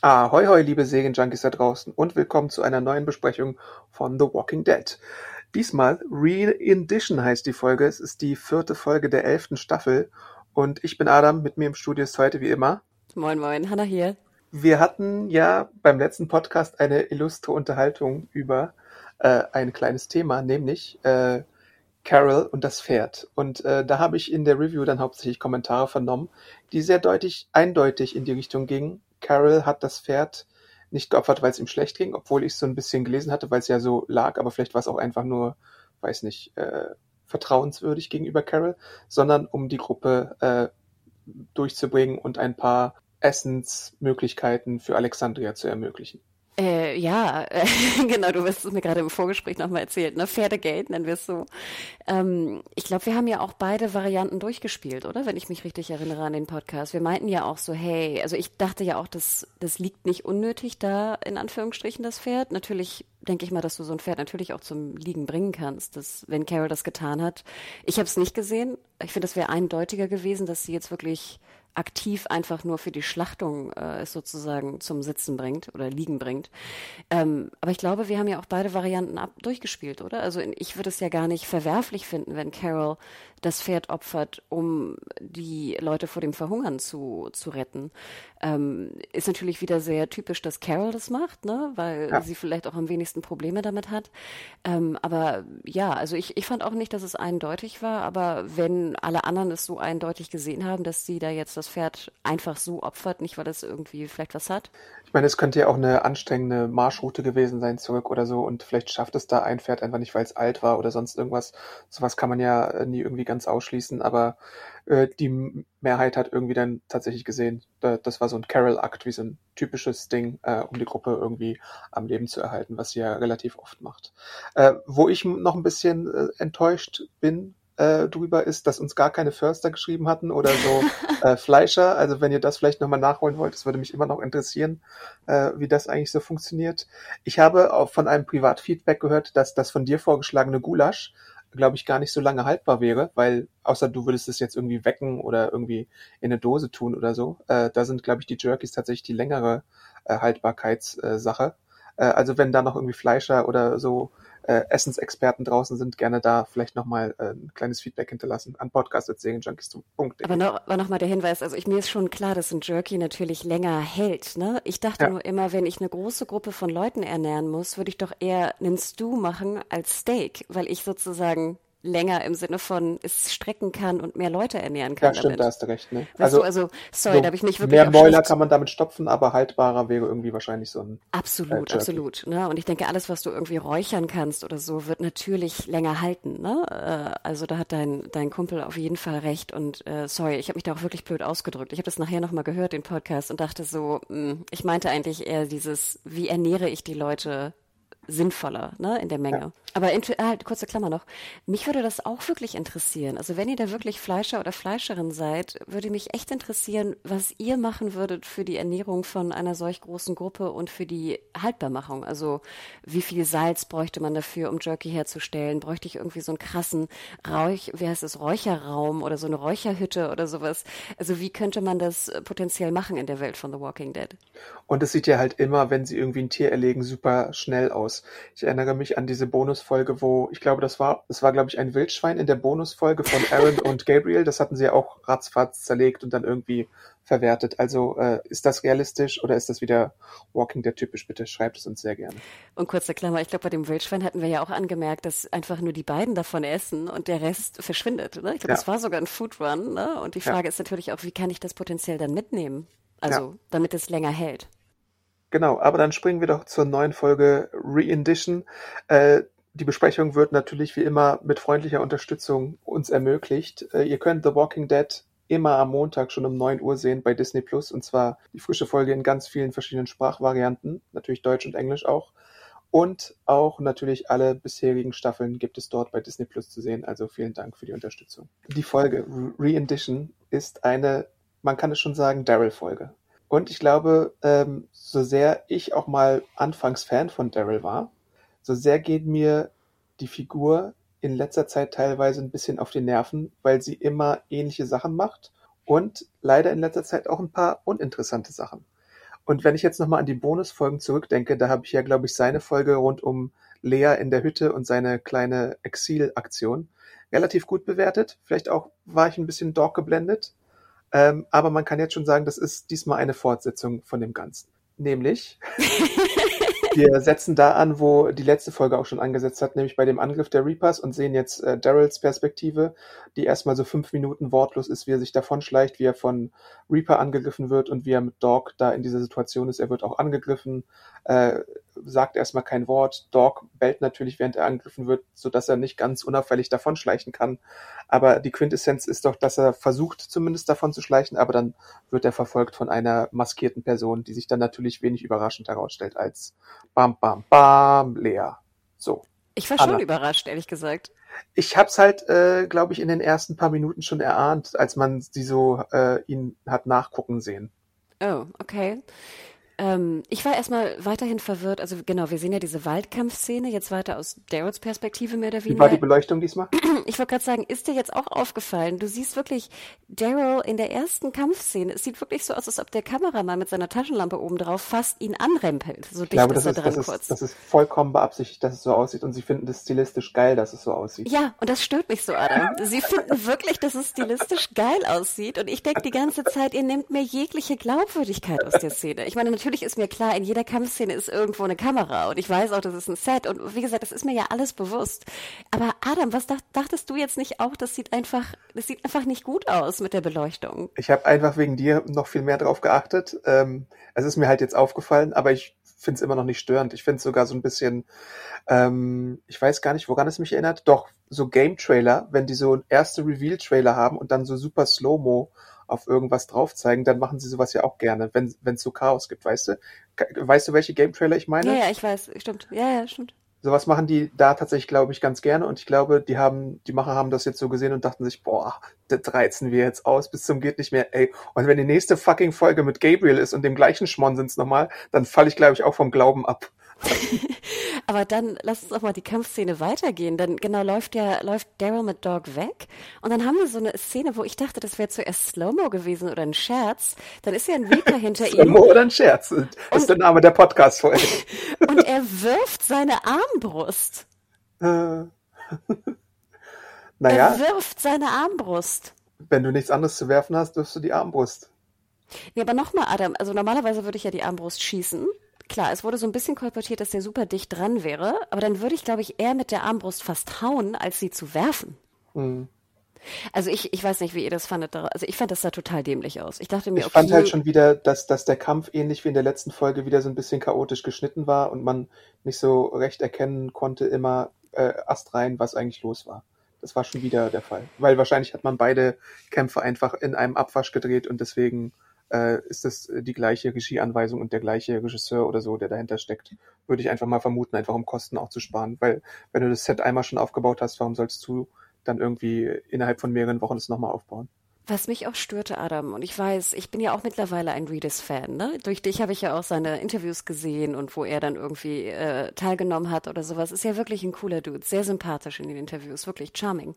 Ahoi, hoi, liebe Serienjunkies da draußen und willkommen zu einer neuen Besprechung von The Walking Dead. Diesmal Re-Indition heißt die Folge. Es ist die vierte Folge der elften Staffel und ich bin Adam, mit mir im Studio ist heute wie immer. Moin, moin, Hanna hier. Wir hatten ja beim letzten Podcast eine illustre Unterhaltung über äh, ein kleines Thema, nämlich äh, Carol und das Pferd. Und äh, da habe ich in der Review dann hauptsächlich Kommentare vernommen, die sehr deutlich, eindeutig in die Richtung gingen. Carol hat das Pferd nicht geopfert, weil es ihm schlecht ging, obwohl ich so ein bisschen gelesen hatte, weil es ja so lag, aber vielleicht war es auch einfach nur, weiß nicht, äh, vertrauenswürdig gegenüber Carol, sondern um die Gruppe äh, durchzubringen und ein paar Essensmöglichkeiten für Alexandria zu ermöglichen. Äh, ja, genau, du wirst es mir gerade im Vorgespräch nochmal erzählt, ne? Pferdegeld nennen wir es so. Ähm, ich glaube, wir haben ja auch beide Varianten durchgespielt, oder? Wenn ich mich richtig erinnere an den Podcast. Wir meinten ja auch so, hey, also ich dachte ja auch, das, das liegt nicht unnötig da, in Anführungsstrichen, das Pferd. Natürlich denke ich mal, dass du so ein Pferd natürlich auch zum Liegen bringen kannst, dass, wenn Carol das getan hat. Ich habe es nicht gesehen. Ich finde, das wäre eindeutiger gewesen, dass sie jetzt wirklich aktiv einfach nur für die Schlachtung äh, es sozusagen zum Sitzen bringt oder Liegen bringt. Ähm, aber ich glaube, wir haben ja auch beide Varianten ab durchgespielt, oder? Also ich würde es ja gar nicht verwerflich finden, wenn Carol das Pferd opfert, um die Leute vor dem Verhungern zu, zu retten. Ähm, ist natürlich wieder sehr typisch, dass Carol das macht, ne? weil ja. sie vielleicht auch am wenigsten Probleme damit hat. Ähm, aber ja, also ich, ich fand auch nicht, dass es eindeutig war, aber wenn alle anderen es so eindeutig gesehen haben, dass sie da jetzt das Pferd einfach so opfert, nicht weil es irgendwie vielleicht was hat. Ich meine, es könnte ja auch eine anstrengende Marschroute gewesen sein zurück oder so und vielleicht schafft es da ein Pferd einfach nicht, weil es alt war oder sonst irgendwas. Sowas kann man ja äh, nie irgendwie ganz ausschließen, aber äh, die Mehrheit hat irgendwie dann tatsächlich gesehen, da, das war so ein Carol-Akt, wie so ein typisches Ding, äh, um die Gruppe irgendwie am Leben zu erhalten, was sie ja relativ oft macht. Äh, wo ich noch ein bisschen äh, enttäuscht bin, äh, drüber ist, dass uns gar keine Förster geschrieben hatten oder so äh, Fleischer. Also wenn ihr das vielleicht nochmal nachholen wollt, das würde mich immer noch interessieren, äh, wie das eigentlich so funktioniert. Ich habe auch von einem Privatfeedback gehört, dass das von dir vorgeschlagene Gulasch glaube ich, gar nicht so lange haltbar wäre, weil außer du würdest es jetzt irgendwie wecken oder irgendwie in eine Dose tun oder so, äh, da sind, glaube ich, die Jerkies tatsächlich die längere äh, Haltbarkeitssache. Äh, also wenn da noch irgendwie Fleischer oder so äh, Essensexperten draußen sind, gerne da vielleicht nochmal äh, ein kleines Feedback hinterlassen an podcast.segenjunkies.de. Aber noch, aber noch mal der Hinweis, also ich, mir ist schon klar, dass ein Jerky natürlich länger hält. Ne? Ich dachte ja. nur immer, wenn ich eine große Gruppe von Leuten ernähren muss, würde ich doch eher einen Stew machen als Steak, weil ich sozusagen länger im Sinne von es strecken kann und mehr Leute ernähren kann. Ja, stimmt, damit. da hast du recht. Ne? also, du, also, sorry, so da habe ich mich wirklich. Mehr Mäuler kann man damit stopfen, aber haltbarer wäre irgendwie wahrscheinlich so ein. Absolut, äh, absolut. Ne? Und ich denke, alles, was du irgendwie räuchern kannst oder so, wird natürlich länger halten. Ne? Äh, also da hat dein, dein Kumpel auf jeden Fall recht. Und äh, sorry, ich habe mich da auch wirklich blöd ausgedrückt. Ich habe das nachher nochmal gehört, den Podcast, und dachte so, mh, hm, ich meinte eigentlich eher dieses, wie ernähre ich die Leute sinnvoller ne, in der Menge. Ja. Aber in, halt, kurze Klammer noch. Mich würde das auch wirklich interessieren. Also wenn ihr da wirklich Fleischer oder Fleischerin seid, würde mich echt interessieren, was ihr machen würdet für die Ernährung von einer solch großen Gruppe und für die Haltbarmachung. Also wie viel Salz bräuchte man dafür, um Jerky herzustellen? Bräuchte ich irgendwie so einen krassen Räuch, wie heißt es, Räucherraum oder so eine Räucherhütte oder sowas? Also wie könnte man das potenziell machen in der Welt von The Walking Dead? Und es sieht ja halt immer, wenn sie irgendwie ein Tier erlegen, super schnell aus. Ich erinnere mich an diese Bonusfolge, wo, ich glaube, das war, das war, glaube ich, ein Wildschwein in der Bonusfolge von Aaron und Gabriel. Das hatten sie ja auch ratzfatz zerlegt und dann irgendwie verwertet. Also äh, ist das realistisch oder ist das wieder Walking Dead typisch? Bitte schreibt es uns sehr gerne. Und kurze Klammer, ich glaube, bei dem Wildschwein hatten wir ja auch angemerkt, dass einfach nur die beiden davon essen und der Rest verschwindet. Ne? Ich glaube, ja. das war sogar ein Food Run. Ne? Und die Frage ja. ist natürlich auch, wie kann ich das potenziell dann mitnehmen? Also, ja. damit es länger hält. Genau, aber dann springen wir doch zur neuen Folge Re-Indition. Äh, die Besprechung wird natürlich wie immer mit freundlicher Unterstützung uns ermöglicht. Äh, ihr könnt The Walking Dead immer am Montag schon um 9 Uhr sehen bei Disney Plus und zwar die frische Folge in ganz vielen verschiedenen Sprachvarianten, natürlich Deutsch und Englisch auch. Und auch natürlich alle bisherigen Staffeln gibt es dort bei Disney Plus zu sehen. Also vielen Dank für die Unterstützung. Die Folge Re-Edition ist eine, man kann es schon sagen, Daryl-Folge. Und ich glaube, ähm, so sehr ich auch mal anfangs Fan von Daryl war, so sehr geht mir die Figur in letzter Zeit teilweise ein bisschen auf die Nerven, weil sie immer ähnliche Sachen macht und leider in letzter Zeit auch ein paar uninteressante Sachen. Und wenn ich jetzt nochmal an die Bonusfolgen zurückdenke, da habe ich ja, glaube ich, seine Folge rund um Lea in der Hütte und seine kleine Exil-Aktion relativ gut bewertet. Vielleicht auch war ich ein bisschen dog geblendet. Ähm, aber man kann jetzt schon sagen, das ist diesmal eine Fortsetzung von dem Ganzen. Nämlich Wir setzen da an, wo die letzte Folge auch schon angesetzt hat, nämlich bei dem Angriff der Reapers und sehen jetzt äh, Daryls Perspektive, die erstmal so fünf Minuten wortlos ist, wie er sich davonschleicht, wie er von Reaper angegriffen wird und wie er mit Dog da in dieser Situation ist. Er wird auch angegriffen, äh, sagt erstmal kein Wort. Dog bellt natürlich, während er angegriffen wird, so dass er nicht ganz unauffällig davonschleichen kann. Aber die Quintessenz ist doch, dass er versucht, zumindest davon zu schleichen, aber dann wird er verfolgt von einer maskierten Person, die sich dann natürlich wenig überraschend herausstellt als Bam, Bam, Bam, Lea. So. Ich war Anna. schon überrascht, ehrlich gesagt. Ich hab's halt, äh, glaube ich, in den ersten paar Minuten schon erahnt, als man sie so äh, ihn hat nachgucken sehen. Oh, okay. Ähm, ich war erstmal weiterhin verwirrt. Also genau, wir sehen ja diese Waldkampfszene jetzt weiter aus Daryls Perspektive mehr oder weniger. Wie war die Beleuchtung diesmal? Ich wollte gerade sagen, ist dir jetzt auch aufgefallen? Du siehst wirklich Daryl in der ersten Kampfszene. Es sieht wirklich so aus, als ob der Kameramann mit seiner Taschenlampe oben drauf fast ihn anrempelt. So dicht glaube, ist er dran das kurz. Ist, das ist vollkommen beabsichtigt, dass es so aussieht und sie finden das stilistisch geil, dass es so aussieht. Ja, und das stört mich so, Adam. Sie finden wirklich, dass es stilistisch geil aussieht und ich denke die ganze Zeit, ihr nehmt mir jegliche Glaubwürdigkeit aus der Szene. Ich meine, natürlich ist mir klar, in jeder Kampfszene ist irgendwo eine Kamera und ich weiß auch, das ist ein Set und wie gesagt, das ist mir ja alles bewusst. Aber Adam, was dachtest du jetzt nicht auch, das sieht einfach, das sieht einfach nicht gut aus mit der Beleuchtung? Ich habe einfach wegen dir noch viel mehr drauf geachtet. Ähm, es ist mir halt jetzt aufgefallen, aber ich finde es immer noch nicht störend. Ich finde es sogar so ein bisschen, ähm, ich weiß gar nicht, woran es mich erinnert. Doch, so Game-Trailer, wenn die so erste Reveal-Trailer haben und dann so super Slow-Mo auf irgendwas drauf zeigen, dann machen sie sowas ja auch gerne, wenn es so Chaos gibt, weißt du? Weißt du, welche Game-Trailer ich meine? Ja, ja, ich weiß, stimmt. Ja, ja, stimmt. Sowas machen die da tatsächlich, glaube ich, ganz gerne und ich glaube, die haben, die Macher haben das jetzt so gesehen und dachten sich, boah, das reizen wir jetzt aus bis zum geht nicht mehr, ey. Und wenn die nächste fucking Folge mit Gabriel ist und dem gleichen Schmon sind's nochmal, dann falle ich, glaube ich, auch vom Glauben ab. Aber dann lass uns auch mal die Kampfszene weitergehen. Dann genau läuft ja läuft Daryl mit Dog weg und dann haben wir so eine Szene, wo ich dachte, das wäre zuerst Slow-Mo gewesen oder ein Scherz. Dann ist ja ein Reaper hinter ihm. Slow-Mo oder ein Scherz? Das und, ist der Name der Podcast-Folge. und er wirft seine Armbrust. Äh. naja. Er wirft seine Armbrust. Wenn du nichts anderes zu werfen hast, wirfst du die Armbrust. Nee, aber nochmal, Adam, also normalerweise würde ich ja die Armbrust schießen. Klar, es wurde so ein bisschen kolportiert, dass der super dicht dran wäre, aber dann würde ich, glaube ich, eher mit der Armbrust fast hauen, als sie zu werfen. Mhm. Also ich, ich weiß nicht, wie ihr das fandet. Also ich fand das sah total dämlich aus. Ich dachte mir, ich okay, fand halt schon wieder, dass, dass der Kampf ähnlich wie in der letzten Folge wieder so ein bisschen chaotisch geschnitten war und man nicht so recht erkennen konnte immer äh, astrein, was eigentlich los war. Das war schon wieder der Fall. Weil wahrscheinlich hat man beide Kämpfe einfach in einem Abwasch gedreht und deswegen äh, ist das die gleiche Regieanweisung und der gleiche Regisseur oder so, der dahinter steckt. Würde ich einfach mal vermuten, einfach um Kosten auch zu sparen. Weil wenn du das Set einmal schon aufgebaut hast, warum sollst du dann irgendwie innerhalb von mehreren Wochen es nochmal aufbauen? Was mich auch störte, Adam, und ich weiß, ich bin ja auch mittlerweile ein Reedus-Fan, ne? Durch dich habe ich ja auch seine Interviews gesehen und wo er dann irgendwie äh, teilgenommen hat oder sowas. Ist ja wirklich ein cooler Dude, sehr sympathisch in den Interviews, wirklich charming.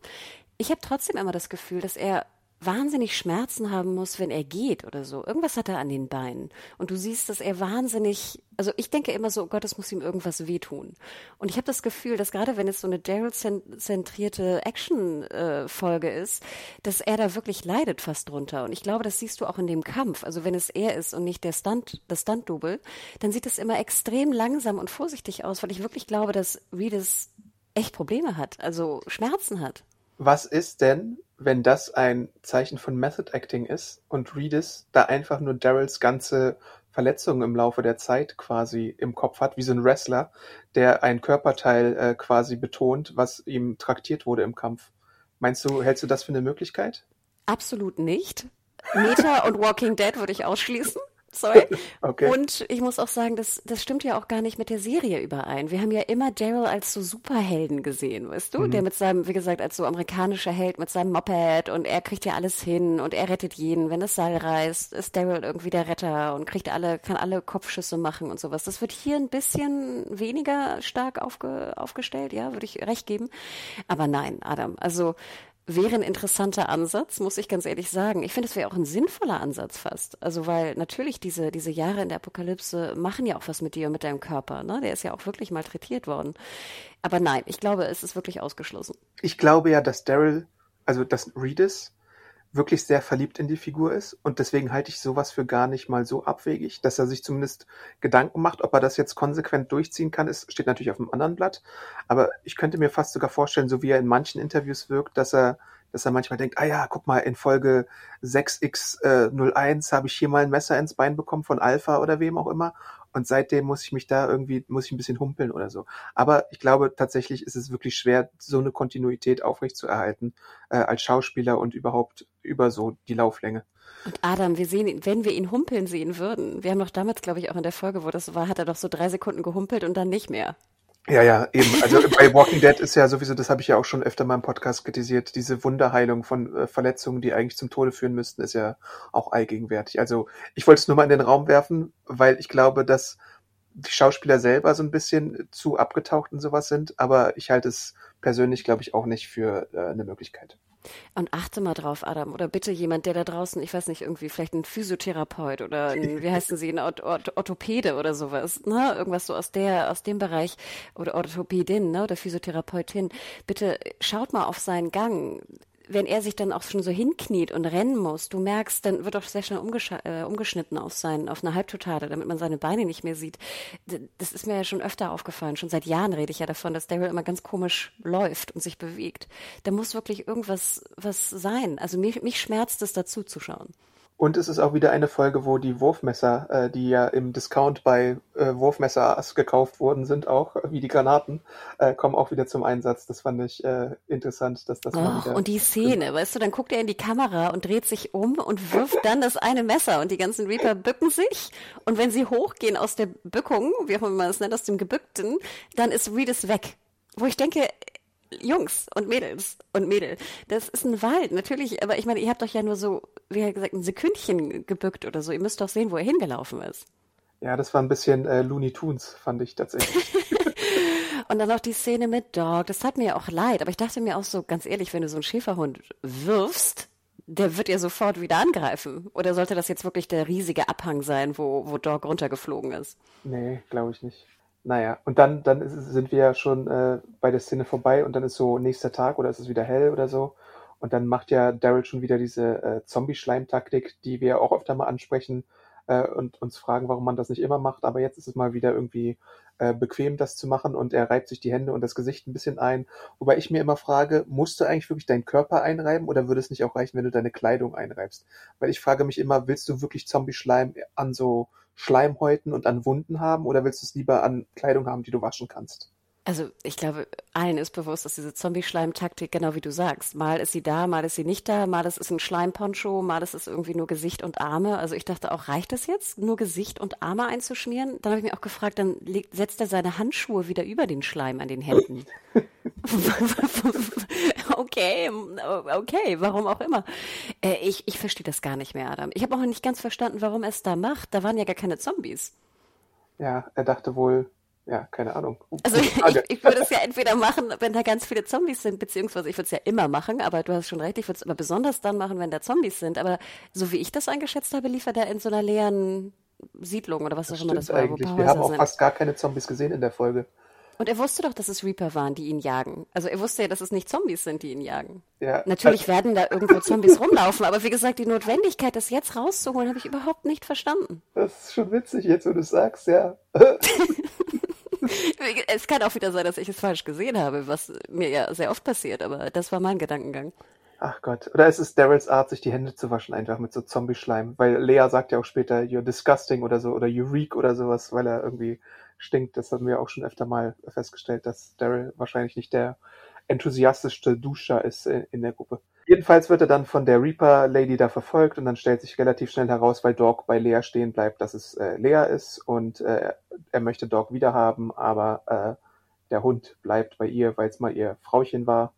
Ich habe trotzdem immer das Gefühl, dass er wahnsinnig Schmerzen haben muss, wenn er geht oder so. Irgendwas hat er an den Beinen. Und du siehst, dass er wahnsinnig, also ich denke immer so, oh Gott, es muss ihm irgendwas wehtun. Und ich habe das Gefühl, dass gerade wenn es so eine Daryl-zentrierte Action-Folge ist, dass er da wirklich leidet fast drunter. Und ich glaube, das siehst du auch in dem Kampf. Also wenn es er ist und nicht der Stunt, das Stunt-Double, dann sieht es immer extrem langsam und vorsichtig aus, weil ich wirklich glaube, dass Reedus echt Probleme hat, also Schmerzen hat. Was ist denn, wenn das ein Zeichen von Method Acting ist und Reedus da einfach nur Daryls ganze Verletzungen im Laufe der Zeit quasi im Kopf hat, wie so ein Wrestler, der ein Körperteil äh, quasi betont, was ihm traktiert wurde im Kampf. Meinst du, hältst du das für eine Möglichkeit? Absolut nicht. Meta und Walking Dead würde ich ausschließen. Sorry. Okay. Und ich muss auch sagen, das, das stimmt ja auch gar nicht mit der Serie überein. Wir haben ja immer Daryl als so Superhelden gesehen, weißt du? Mhm. Der mit seinem, wie gesagt, als so amerikanischer Held mit seinem Moped und er kriegt ja alles hin und er rettet jeden. Wenn das Seil reißt, ist Daryl irgendwie der Retter und kriegt alle, kann alle Kopfschüsse machen und sowas. Das wird hier ein bisschen weniger stark aufge, aufgestellt, ja, würde ich recht geben. Aber nein, Adam, also wäre ein interessanter Ansatz, muss ich ganz ehrlich sagen. Ich finde, es wäre auch ein sinnvoller Ansatz fast. Also, weil natürlich diese, diese Jahre in der Apokalypse machen ja auch was mit dir und mit deinem Körper. Ne? Der ist ja auch wirklich malträtiert worden. Aber nein, ich glaube, es ist wirklich ausgeschlossen. Ich glaube ja, dass Daryl, also dass Reedus wirklich sehr verliebt in die Figur ist. Und deswegen halte ich sowas für gar nicht mal so abwegig, dass er sich zumindest Gedanken macht, ob er das jetzt konsequent durchziehen kann, ist, steht natürlich auf dem anderen Blatt, aber ich könnte mir fast sogar vorstellen, so wie er in manchen Interviews wirkt, dass er dass er manchmal denkt, ah ja, guck mal, in Folge 6x01 habe ich hier mal ein Messer ins Bein bekommen von Alpha oder wem auch immer und seitdem muss ich mich da irgendwie, muss ich ein bisschen humpeln oder so. Aber ich glaube, tatsächlich ist es wirklich schwer, so eine Kontinuität aufrechtzuerhalten äh, als Schauspieler und überhaupt über so die Lauflänge. Und Adam, wir sehen ihn, wenn wir ihn humpeln sehen würden, wir haben doch damals, glaube ich, auch in der Folge, wo das war, hat er doch so drei Sekunden gehumpelt und dann nicht mehr. Ja, ja, eben. Also bei Walking Dead ist ja sowieso, das habe ich ja auch schon öfter mal im Podcast kritisiert, diese Wunderheilung von äh, Verletzungen, die eigentlich zum Tode führen müssten, ist ja auch allgegenwärtig. Also ich wollte es nur mal in den Raum werfen, weil ich glaube, dass die Schauspieler selber so ein bisschen zu abgetaucht in sowas sind, aber ich halte es persönlich, glaube ich, auch nicht für äh, eine Möglichkeit. Und achte mal drauf, Adam, oder bitte jemand, der da draußen, ich weiß nicht, irgendwie vielleicht ein Physiotherapeut oder ein, wie heißen sie, ein Orthopäde oder sowas, ne? Irgendwas so aus der, aus dem Bereich oder Orthopädin, ne? Oder Physiotherapeutin. Bitte schaut mal auf seinen Gang wenn er sich dann auch schon so hinkniet und rennen muss, du merkst, dann wird auch sehr schnell äh, umgeschnitten auf sein, auf eine Halbtotale, damit man seine Beine nicht mehr sieht. Das ist mir ja schon öfter aufgefallen. Schon seit Jahren rede ich ja davon, dass Daryl immer ganz komisch läuft und sich bewegt. Da muss wirklich irgendwas was sein. Also mich, mich schmerzt es dazu zu schauen. Und es ist auch wieder eine Folge, wo die Wurfmesser, äh, die ja im Discount bei äh, Wurfmesser gekauft worden sind, auch wie die Granaten, äh, kommen auch wieder zum Einsatz. Das fand ich äh, interessant, dass das oh, mal wieder. Und die Szene, stimmt. weißt du, dann guckt er in die Kamera und dreht sich um und wirft dann das eine Messer und die ganzen Reaper bücken sich. Und wenn sie hochgehen aus der Bückung, wie auch immer man es nennt, aus dem Gebückten, dann ist Reedus weg. Wo ich denke, Jungs und Mädels und Mädel, das ist ein Wald, natürlich, aber ich meine, ihr habt euch ja nur so, wie gesagt, ein Sekündchen gebückt oder so. Ihr müsst doch sehen, wo er hingelaufen ist. Ja, das war ein bisschen äh, Looney Tunes, fand ich tatsächlich. und dann noch die Szene mit Dog, das tat mir ja auch leid, aber ich dachte mir auch so, ganz ehrlich, wenn du so einen Schäferhund wirfst, der wird ja sofort wieder angreifen. Oder sollte das jetzt wirklich der riesige Abhang sein, wo, wo Dog runtergeflogen ist? Nee, glaube ich nicht. Naja, und dann, dann ist, sind wir ja schon äh, bei der Szene vorbei und dann ist so nächster Tag oder ist es wieder hell oder so. Und dann macht ja Daryl schon wieder diese äh, Zombie-Schleim-Taktik, die wir auch öfter mal ansprechen äh, und uns fragen, warum man das nicht immer macht. Aber jetzt ist es mal wieder irgendwie äh, bequem, das zu machen und er reibt sich die Hände und das Gesicht ein bisschen ein. Wobei ich mir immer frage, musst du eigentlich wirklich deinen Körper einreiben oder würde es nicht auch reichen, wenn du deine Kleidung einreibst? Weil ich frage mich immer, willst du wirklich Zombie-Schleim an so Schleimhäuten und an Wunden haben oder willst du es lieber an Kleidung haben, die du waschen kannst? Also ich glaube, allen ist bewusst, dass diese Zombie-Schleim-Taktik, genau wie du sagst, mal ist sie da, mal ist sie nicht da, mal das ist ein Schleimponcho, mal das ist irgendwie nur Gesicht und Arme. Also ich dachte auch, reicht das jetzt, nur Gesicht und Arme einzuschmieren? Dann habe ich mir auch gefragt, dann legt, setzt er seine Handschuhe wieder über den Schleim an den Händen. okay, okay, warum auch immer. Äh, ich ich verstehe das gar nicht mehr, Adam. Ich habe auch nicht ganz verstanden, warum er es da macht. Da waren ja gar keine Zombies. Ja, er dachte wohl, ja, keine Ahnung. Also ich, ich, würde es ja entweder machen, wenn da ganz viele Zombies sind, beziehungsweise ich würde es ja immer machen, aber du hast schon recht, ich würde es immer besonders dann machen, wenn da Zombies sind. Aber so wie ich das eingeschätzt habe, liefert er in so einer leeren Siedlung oder was das auch immer das war. Eigentlich. Wir haben auch sind. fast gar keine Zombies gesehen in der Folge. Und er wusste doch, dass es Reaper waren, die ihn jagen. Also er wusste ja, dass es nicht Zombies sind, die ihn jagen. Ja. Natürlich werden da irgendwo Zombies rumlaufen, aber wie gesagt, die Notwendigkeit, das jetzt rauszuholen, habe ich überhaupt nicht verstanden. Das ist schon witzig, jetzt wo du es sagst, ja. es kann auch wieder sein, dass ich es falsch gesehen habe, was mir ja sehr oft passiert, aber das war mein Gedankengang. Ach Gott. Oder es ist Daryls Art, sich die Hände zu waschen, einfach mit so Zombie-Schleim. Weil Lea sagt ja auch später, you're disgusting oder so, oder you reek oder sowas, weil er irgendwie stinkt. Das haben wir auch schon öfter mal festgestellt, dass Daryl wahrscheinlich nicht der enthusiastischste Duscher ist in der Gruppe. Jedenfalls wird er dann von der Reaper-Lady da verfolgt und dann stellt sich relativ schnell heraus, weil Dog bei Lea stehen bleibt, dass es äh, Lea ist und äh, er möchte Dog wiederhaben, aber äh, der Hund bleibt bei ihr, weil es mal ihr Frauchen war.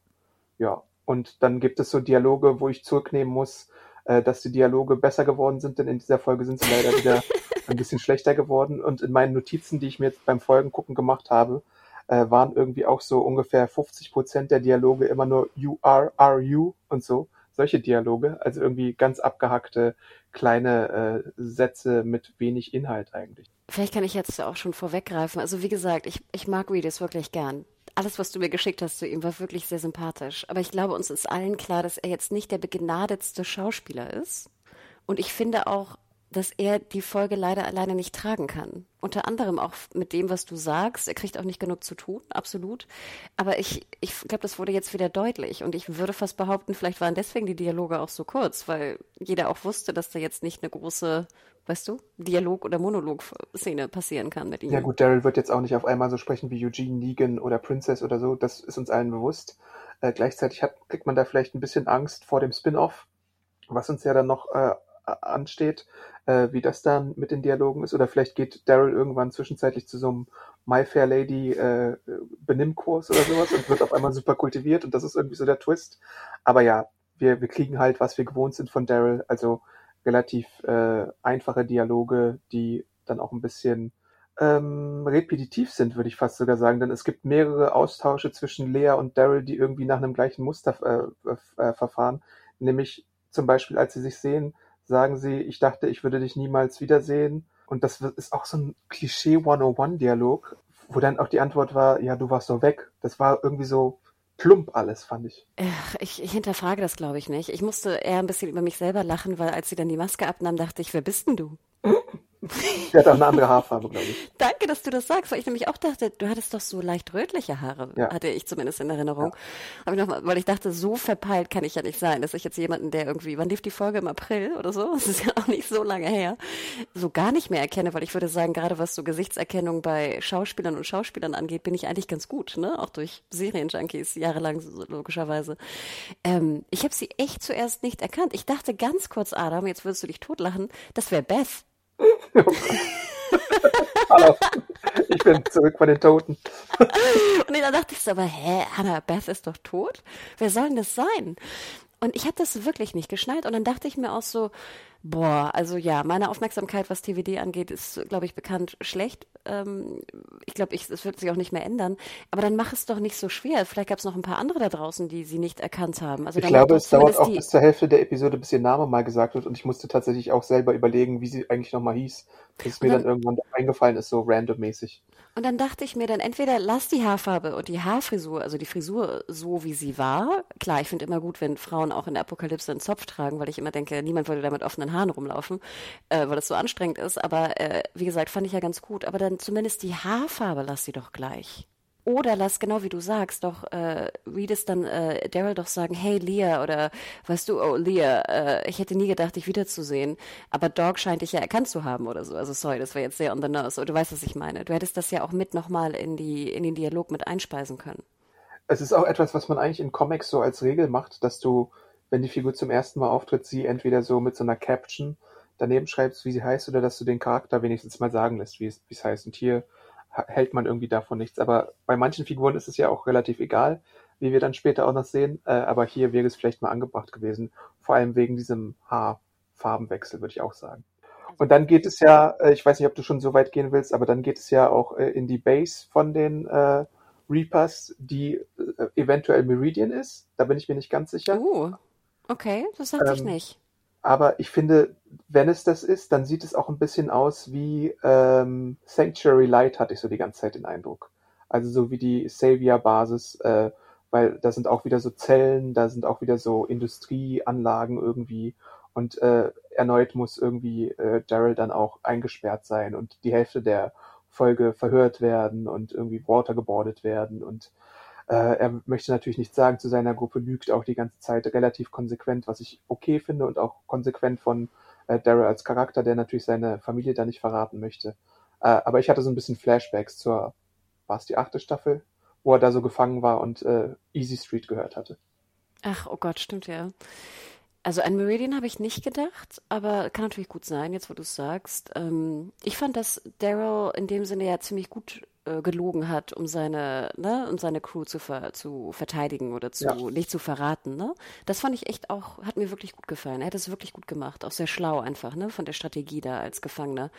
Ja, und dann gibt es so Dialoge, wo ich zurücknehmen muss, äh, dass die Dialoge besser geworden sind, denn in dieser Folge sind sie leider wieder ein bisschen schlechter geworden. Und in meinen Notizen, die ich mir jetzt beim Folgen gucken gemacht habe, äh, waren irgendwie auch so ungefähr 50 Prozent der Dialoge immer nur you are, are you und so. Solche Dialoge, also irgendwie ganz abgehackte kleine äh, Sätze mit wenig Inhalt eigentlich. Vielleicht kann ich jetzt auch schon vorweggreifen. Also wie gesagt, ich, ich mag Reedus wirklich gern alles, was du mir geschickt hast zu ihm, war wirklich sehr sympathisch. Aber ich glaube, uns ist allen klar, dass er jetzt nicht der begnadetste Schauspieler ist. Und ich finde auch, dass er die Folge leider alleine nicht tragen kann. Unter anderem auch mit dem, was du sagst. Er kriegt auch nicht genug zu tun, absolut. Aber ich, ich glaube, das wurde jetzt wieder deutlich. Und ich würde fast behaupten, vielleicht waren deswegen die Dialoge auch so kurz, weil jeder auch wusste, dass da jetzt nicht eine große, weißt du, Dialog- oder Monolog-Szene passieren kann mit ihm. Ja gut, Daryl wird jetzt auch nicht auf einmal so sprechen wie Eugene, Negan oder Princess oder so. Das ist uns allen bewusst. Äh, gleichzeitig hat, kriegt man da vielleicht ein bisschen Angst vor dem Spin-off, was uns ja dann noch äh, ansteht, äh, wie das dann mit den Dialogen ist. Oder vielleicht geht Daryl irgendwann zwischenzeitlich zu so einem My Fair Lady äh, Benimmkurs oder sowas und wird auf einmal super kultiviert und das ist irgendwie so der Twist. Aber ja, wir, wir kriegen halt, was wir gewohnt sind von Daryl, also relativ äh, einfache Dialoge, die dann auch ein bisschen ähm, repetitiv sind, würde ich fast sogar sagen, denn es gibt mehrere Austausche zwischen Lea und Daryl, die irgendwie nach einem gleichen Muster äh, äh, verfahren, nämlich zum Beispiel, als sie sich sehen, sagen sie, ich dachte, ich würde dich niemals wiedersehen. Und das ist auch so ein Klischee 101-Dialog, wo dann auch die Antwort war, ja, du warst so weg. Das war irgendwie so plump alles, fand ich. Ich, ich hinterfrage das, glaube ich, nicht. Ich musste eher ein bisschen über mich selber lachen, weil als sie dann die Maske abnahm, dachte ich, wer bist denn du? Der hat auch eine andere Haarfarbe, glaube ich. Danke, dass du das sagst, weil ich nämlich auch dachte, du hattest doch so leicht rötliche Haare, ja. hatte ich zumindest in Erinnerung. Ja. Ich noch mal, weil ich dachte, so verpeilt kann ich ja nicht sein, dass ich jetzt jemanden, der irgendwie, wann lief die Folge im April oder so? Das ist ja auch nicht so lange her, so gar nicht mehr erkenne, weil ich würde sagen, gerade was so Gesichtserkennung bei Schauspielern und Schauspielern angeht, bin ich eigentlich ganz gut, ne? Auch durch Serienjunkies jahrelang logischerweise. Ähm, ich habe sie echt zuerst nicht erkannt. Ich dachte ganz kurz, Adam, jetzt würdest du dich totlachen, das wäre Beth. Hallo, ich bin zurück von den Toten. Und dann dachte ich so, aber hä, Hannah Beth ist doch tot? Wer soll denn das sein? Und ich habe das wirklich nicht geschnallt. Und dann dachte ich mir auch so, boah, also ja, meine Aufmerksamkeit, was TVD angeht, ist, glaube ich, bekannt schlecht. Ähm, ich glaube, es wird sich auch nicht mehr ändern. Aber dann mach es doch nicht so schwer. Vielleicht gab es noch ein paar andere da draußen, die sie nicht erkannt haben. Also ich glaube, es dauert auch bis zur Hälfte der Episode, bis ihr Name mal gesagt wird. Und ich musste tatsächlich auch selber überlegen, wie sie eigentlich nochmal hieß. Bis mir dann, dann irgendwann eingefallen ist, so randommäßig. Und dann dachte ich mir dann entweder lass die Haarfarbe und die Haarfrisur, also die Frisur so wie sie war. Klar, ich finde immer gut, wenn Frauen auch in der Apokalypse einen Zopf tragen, weil ich immer denke, niemand würde da mit offenen Haaren rumlaufen, äh, weil das so anstrengend ist. Aber äh, wie gesagt, fand ich ja ganz gut. Aber dann zumindest die Haarfarbe lass sie doch gleich. Oder lass, genau wie du sagst, doch äh, Reed es dann äh, Daryl doch sagen, hey Leah, oder weißt du, oh Leah, äh, ich hätte nie gedacht, dich wiederzusehen, aber Dog scheint dich ja erkannt zu haben oder so. Also sorry, das war jetzt sehr on the nose. Oder du weißt, was ich meine. Du hättest das ja auch mit nochmal in die in den Dialog mit einspeisen können. Es ist auch etwas, was man eigentlich in Comics so als Regel macht, dass du, wenn die Figur zum ersten Mal auftritt, sie entweder so mit so einer Caption daneben schreibst, wie sie heißt, oder dass du den Charakter wenigstens mal sagen lässt, wie es, wie es heißt. Und hier hält man irgendwie davon nichts. Aber bei manchen Figuren ist es ja auch relativ egal, wie wir dann später auch noch sehen. Äh, aber hier wäre es vielleicht mal angebracht gewesen. Vor allem wegen diesem Haarfarbenwechsel, würde ich auch sagen. Und dann geht es ja, äh, ich weiß nicht, ob du schon so weit gehen willst, aber dann geht es ja auch äh, in die Base von den äh, Reapers, die äh, eventuell Meridian ist. Da bin ich mir nicht ganz sicher. Oh, okay, das sagte ähm, ich nicht. Aber ich finde, wenn es das ist, dann sieht es auch ein bisschen aus wie ähm, Sanctuary Light, hatte ich so die ganze Zeit den Eindruck. Also so wie die Savior-Basis, äh, weil da sind auch wieder so Zellen, da sind auch wieder so Industrieanlagen irgendwie und äh, erneut muss irgendwie äh, Daryl dann auch eingesperrt sein und die Hälfte der Folge verhört werden und irgendwie watergebordet werden und er möchte natürlich nichts sagen zu seiner Gruppe, lügt auch die ganze Zeit relativ konsequent, was ich okay finde und auch konsequent von äh, Daryl als Charakter, der natürlich seine Familie da nicht verraten möchte. Äh, aber ich hatte so ein bisschen Flashbacks zur, war es die achte Staffel, wo er da so gefangen war und äh, Easy Street gehört hatte. Ach, oh Gott, stimmt ja. Also an Meridian habe ich nicht gedacht, aber kann natürlich gut sein, jetzt wo du es sagst. Ähm, ich fand, dass Daryl in dem Sinne ja ziemlich gut äh, gelogen hat, um seine, ne, um seine Crew zu, ver zu verteidigen oder zu ja. nicht zu verraten. Ne? Das fand ich echt auch, hat mir wirklich gut gefallen. Er hat es wirklich gut gemacht, auch sehr schlau einfach, ne, von der Strategie da als Gefangener.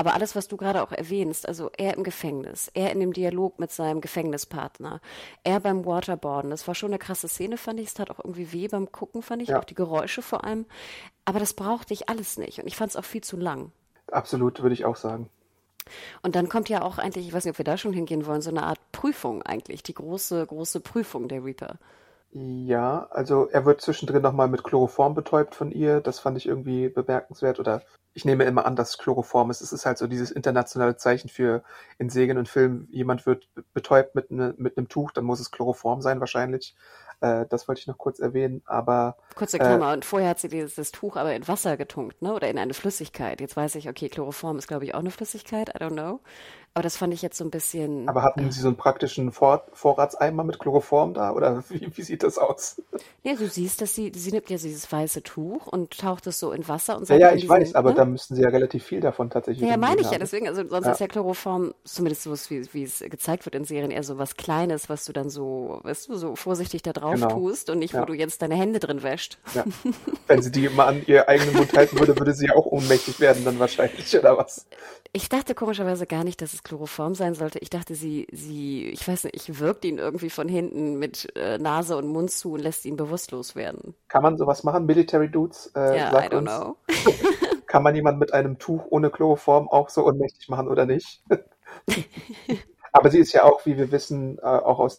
Aber alles, was du gerade auch erwähnst, also er im Gefängnis, er in dem Dialog mit seinem Gefängnispartner, er beim Waterboarden, das war schon eine krasse Szene, fand ich. Es tat auch irgendwie weh beim Gucken, fand ich, ja. auch die Geräusche vor allem. Aber das brauchte ich alles nicht und ich fand es auch viel zu lang. Absolut, würde ich auch sagen. Und dann kommt ja auch eigentlich, ich weiß nicht, ob wir da schon hingehen wollen, so eine Art Prüfung eigentlich, die große, große Prüfung der Reaper. Ja, also er wird zwischendrin nochmal mit Chloroform betäubt von ihr. Das fand ich irgendwie bemerkenswert. Oder ich nehme immer an, dass Chloroform ist. Es ist halt so dieses internationale Zeichen für in Serien und Filmen, jemand wird betäubt mit, ne, mit einem Tuch, dann muss es Chloroform sein wahrscheinlich. Äh, das wollte ich noch kurz erwähnen, aber. Kurze Klammer, äh, und vorher hat sie dieses Tuch aber in Wasser getunkt, ne? Oder in eine Flüssigkeit. Jetzt weiß ich, okay, Chloroform ist, glaube ich, auch eine Flüssigkeit, I don't know. Aber das fand ich jetzt so ein bisschen. Aber hatten äh, Sie so einen praktischen Vor Vorratseimer mit Chloroform da? Oder wie, wie sieht das aus? Ja, du siehst, dass sie, sie nimmt ja dieses weiße Tuch und taucht es so in Wasser und sagt. Ja, ja, ich weiß, aber ne? Da müssten sie ja relativ viel davon tatsächlich. Ja, meine ich haben. ja, deswegen, also sonst ja. ist ja Chloroform, zumindest so wie, wie es gezeigt wird in Serien, eher so was Kleines, was du dann so, weißt du, so vorsichtig da drauf genau. tust und nicht, ja. wo du jetzt deine Hände drin wäscht. Ja. Wenn sie die immer an ihr eigenen Mund halten würde, würde sie ja auch ohnmächtig werden dann wahrscheinlich, oder was? Ich dachte komischerweise gar nicht, dass es Chloroform sein sollte. Ich dachte, sie, sie, ich weiß nicht, wirkt ihn irgendwie von hinten mit äh, Nase und Mund zu und lässt ihn bewusstlos werden. Kann man sowas machen, Military Dudes? Äh, ja, I don't uns. know. kann man jemanden mit einem Tuch ohne Chloroform auch so ohnmächtig machen oder nicht? Aber sie ist ja auch, wie wir wissen, äh, auch aus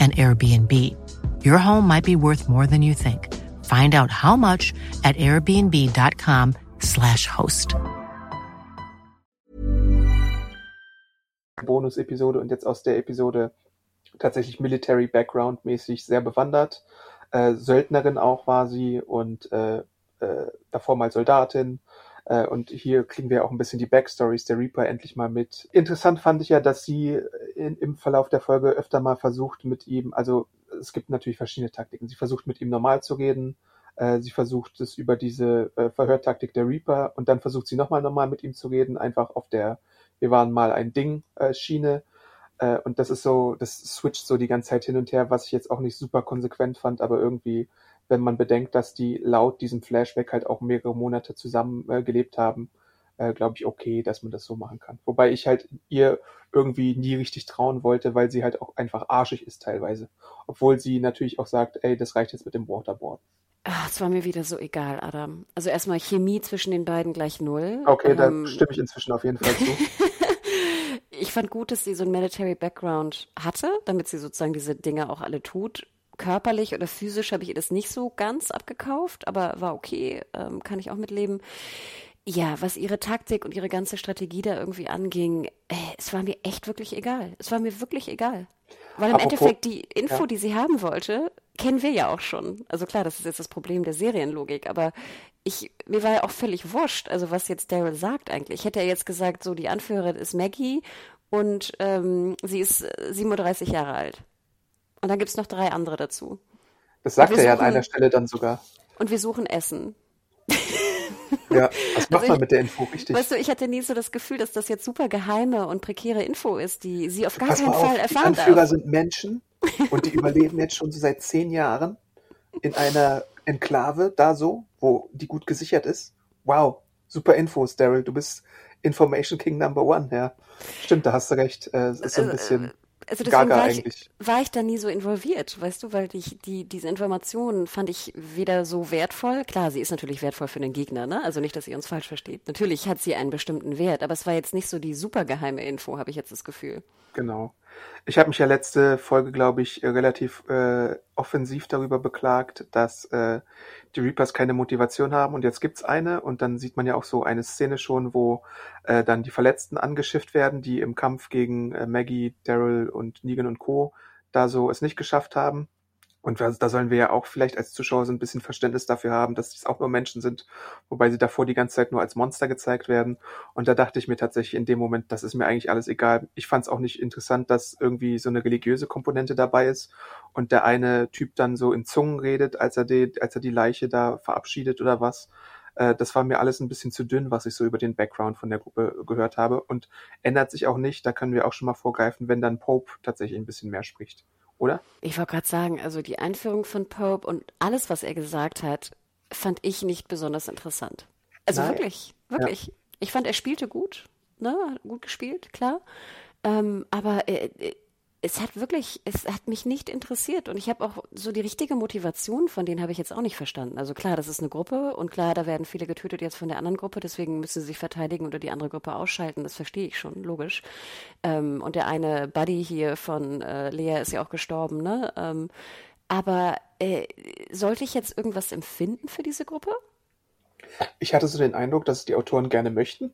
an Airbnb. Your home might be worth more than you think. Find out how much at airbnb.com/slash host. Bonus-Episode und jetzt aus der Episode tatsächlich Military Background mäßig sehr bewandert. Äh, Söldnerin auch war sie und äh, äh, davor mal Soldatin äh, und hier kriegen wir auch ein bisschen die Backstories der Reaper endlich mal mit. Interessant fand ich ja, dass sie in, im Verlauf der Folge öfter mal versucht mit ihm, also es gibt natürlich verschiedene Taktiken. Sie versucht mit ihm normal zu reden, äh, sie versucht es über diese äh, Verhörtaktik der Reaper und dann versucht sie nochmal normal mit ihm zu reden, einfach auf der wir waren mal ein Ding äh, Schiene. Äh, und das ist so, das switcht so die ganze Zeit hin und her, was ich jetzt auch nicht super konsequent fand, aber irgendwie wenn man bedenkt, dass die laut diesem Flashback halt auch mehrere Monate zusammen äh, gelebt haben, äh, glaube ich, okay, dass man das so machen kann. Wobei ich halt ihr irgendwie nie richtig trauen wollte, weil sie halt auch einfach arschig ist teilweise. Obwohl sie natürlich auch sagt, ey, das reicht jetzt mit dem Waterboard. Ach, es war mir wieder so egal, Adam. Also erstmal Chemie zwischen den beiden gleich null. Okay, ähm, da stimme ich inzwischen auf jeden Fall zu. ich fand gut, dass sie so einen Military Background hatte, damit sie sozusagen diese Dinge auch alle tut körperlich oder physisch habe ich ihr das nicht so ganz abgekauft, aber war okay, ähm, kann ich auch mitleben. Ja, was ihre Taktik und ihre ganze Strategie da irgendwie anging, äh, es war mir echt wirklich egal. Es war mir wirklich egal. Weil im Apropos, Endeffekt die Info, ja. die sie haben wollte, kennen wir ja auch schon. Also klar, das ist jetzt das Problem der Serienlogik, aber ich, mir war ja auch völlig wurscht, also was jetzt Daryl sagt eigentlich. Ich hätte ja jetzt gesagt, so die Anführerin ist Maggie und ähm, sie ist 37 Jahre alt. Und dann gibt es noch drei andere dazu. Das sagt er ja an einer Stelle dann sogar. Und wir suchen Essen. Ja, was macht also man mit der Info richtig? Weißt du, ich hatte nie so das Gefühl, dass das jetzt super geheime und prekäre Info ist, die sie auf gar Pass keinen Fall erfahren Die Anführer darf. sind Menschen und die überleben jetzt schon so seit zehn Jahren in einer Enklave, da so, wo die gut gesichert ist. Wow, super Infos, Daryl. Du bist Information King Number One, ja. Stimmt, da hast du recht. Äh, es ist so ein bisschen also deswegen gaga war ich, eigentlich. war ich da nie so involviert, weißt du, weil ich, die, diese Informationen fand ich weder so wertvoll. Klar, sie ist natürlich wertvoll für den Gegner, ne? Also nicht, dass ihr uns falsch versteht. Natürlich hat sie einen bestimmten Wert, aber es war jetzt nicht so die super geheime Info, habe ich jetzt das Gefühl. Genau. Ich habe mich ja letzte Folge, glaube ich, äh, relativ äh, offensiv darüber beklagt, dass äh, die Reapers keine Motivation haben und jetzt gibt's eine und dann sieht man ja auch so eine Szene schon, wo äh, dann die Verletzten angeschifft werden, die im Kampf gegen äh, Maggie, Daryl und Negan und Co. da so es nicht geschafft haben. Und da sollen wir ja auch vielleicht als Zuschauer so ein bisschen Verständnis dafür haben, dass es auch nur Menschen sind, wobei sie davor die ganze Zeit nur als Monster gezeigt werden. Und da dachte ich mir tatsächlich in dem Moment, das ist mir eigentlich alles egal. Ich fand es auch nicht interessant, dass irgendwie so eine religiöse Komponente dabei ist und der eine Typ dann so in Zungen redet, als er die, als er die Leiche da verabschiedet oder was. Äh, Das war mir alles ein bisschen zu dünn, was ich so über den Background von der Gruppe gehört habe und ändert sich auch nicht. Da können wir auch schon mal vorgreifen, wenn dann Pope tatsächlich ein bisschen mehr spricht. Oder? Ich wollte gerade sagen, also die Einführung von Pope und alles, was er gesagt hat, fand ich nicht besonders interessant. Also Nein. wirklich, wirklich. Ich fand, er spielte gut, ne, gut gespielt, klar. Ähm, aber äh, es hat wirklich, es hat mich nicht interessiert und ich habe auch so die richtige Motivation von denen habe ich jetzt auch nicht verstanden. Also klar, das ist eine Gruppe und klar, da werden viele getötet jetzt von der anderen Gruppe, deswegen müssen sie sich verteidigen oder die andere Gruppe ausschalten. Das verstehe ich schon, logisch. Ähm, und der eine Buddy hier von äh, Lea ist ja auch gestorben, ne? Ähm, aber äh, sollte ich jetzt irgendwas empfinden für diese Gruppe? Ich hatte so den Eindruck, dass die Autoren gerne möchten,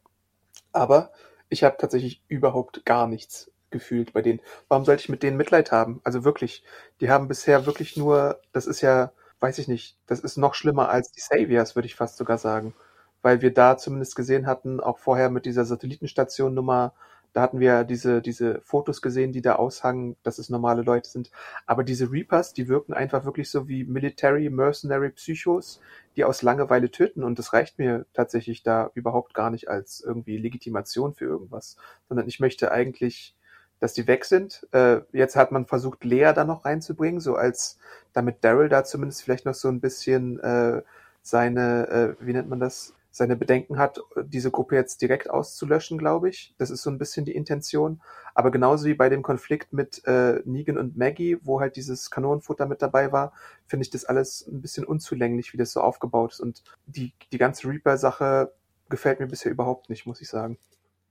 aber ich habe tatsächlich überhaupt gar nichts gefühlt bei denen. Warum sollte ich mit denen Mitleid haben? Also wirklich, die haben bisher wirklich nur, das ist ja, weiß ich nicht, das ist noch schlimmer als die Saviors, würde ich fast sogar sagen. Weil wir da zumindest gesehen hatten, auch vorher mit dieser Satellitenstation Nummer, da hatten wir diese, diese Fotos gesehen, die da aushangen, dass es normale Leute sind. Aber diese Reapers, die wirken einfach wirklich so wie Military, Mercenary Psychos, die aus Langeweile töten. Und das reicht mir tatsächlich da überhaupt gar nicht als irgendwie Legitimation für irgendwas. Sondern ich möchte eigentlich, dass die weg sind. Äh, jetzt hat man versucht, Lea da noch reinzubringen, so als, damit Daryl da zumindest vielleicht noch so ein bisschen äh, seine, äh, wie nennt man das, seine Bedenken hat, diese Gruppe jetzt direkt auszulöschen, glaube ich. Das ist so ein bisschen die Intention. Aber genauso wie bei dem Konflikt mit äh, Negan und Maggie, wo halt dieses Kanonenfutter mit dabei war, finde ich das alles ein bisschen unzulänglich, wie das so aufgebaut ist. Und die, die ganze Reaper-Sache gefällt mir bisher überhaupt nicht, muss ich sagen.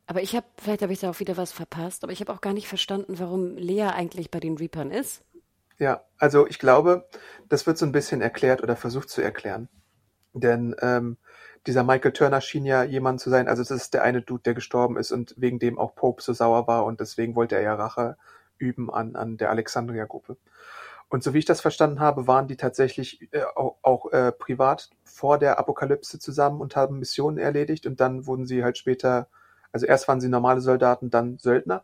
Aber ich habe, vielleicht habe ich da auch wieder was verpasst, aber ich habe auch gar nicht verstanden, warum Lea eigentlich bei den Reapern ist. Ja, also ich glaube, das wird so ein bisschen erklärt oder versucht zu erklären. Denn ähm, dieser Michael Turner schien ja jemand zu sein, also das ist der eine Dude, der gestorben ist und wegen dem auch Pope so sauer war und deswegen wollte er ja Rache üben an, an der Alexandria-Gruppe. Und so wie ich das verstanden habe, waren die tatsächlich äh, auch, auch äh, privat vor der Apokalypse zusammen und haben Missionen erledigt und dann wurden sie halt später, also erst waren sie normale Soldaten, dann Söldner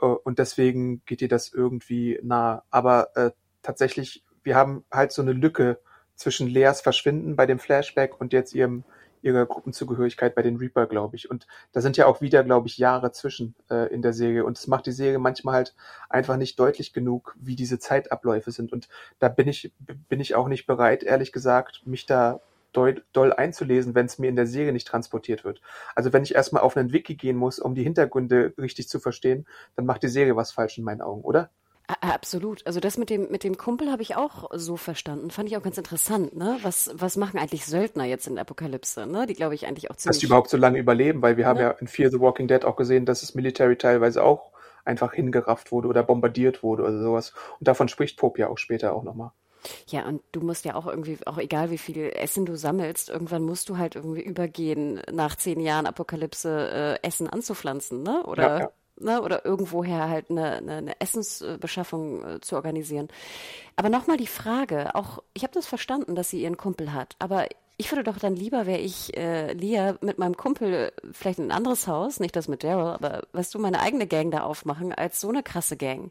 äh, und deswegen geht ihr das irgendwie nah. Aber äh, tatsächlich, wir haben halt so eine Lücke zwischen Leas Verschwinden bei dem Flashback und jetzt ihrem ihrer Gruppenzugehörigkeit bei den Reaper, glaube ich. Und da sind ja auch wieder, glaube ich, Jahre zwischen äh, in der Serie. Und das macht die Serie manchmal halt einfach nicht deutlich genug, wie diese Zeitabläufe sind. Und da bin ich, bin ich auch nicht bereit, ehrlich gesagt, mich da doll, doll einzulesen, wenn es mir in der Serie nicht transportiert wird. Also wenn ich erstmal auf einen Wiki gehen muss, um die Hintergründe richtig zu verstehen, dann macht die Serie was falsch in meinen Augen, oder? Absolut. Also das mit dem mit dem Kumpel habe ich auch so verstanden. Fand ich auch ganz interessant. Ne? Was was machen eigentlich Söldner jetzt in der Apokalypse? Ne? Die glaube ich eigentlich auch Dass ziemlich. die überhaupt so lange überleben, weil wir haben Ja. ja in Fear the Walking Dead auch gesehen, dass das Military teilweise auch einfach hingerafft wurde oder bombardiert wurde oder sowas. Und davon spricht Pope ja auch später auch nochmal. Ja, und du musst ja auch irgendwie, auch egal wie viel Essen du sammelst, irgendwann musst du halt irgendwie übergehen, nach zehn Jahren Apokalypse äh, Essen anzupflanzen, ne? Oder, Ja, ja. Ne? Oder irgendwoher halt eine, eine, eine Essensbeschaffung äh, zu organisieren. Aber nochmal die Frage, auch, ich habe das verstanden, dass sie ihren Kumpel hat, aber ich würde doch dann lieber, wäre ich äh, Lia mit meinem Kumpel vielleicht in ein anderes Haus, nicht das mit Daryl, aber weißt du, meine eigene Gang da aufmachen, als so eine krasse Gang.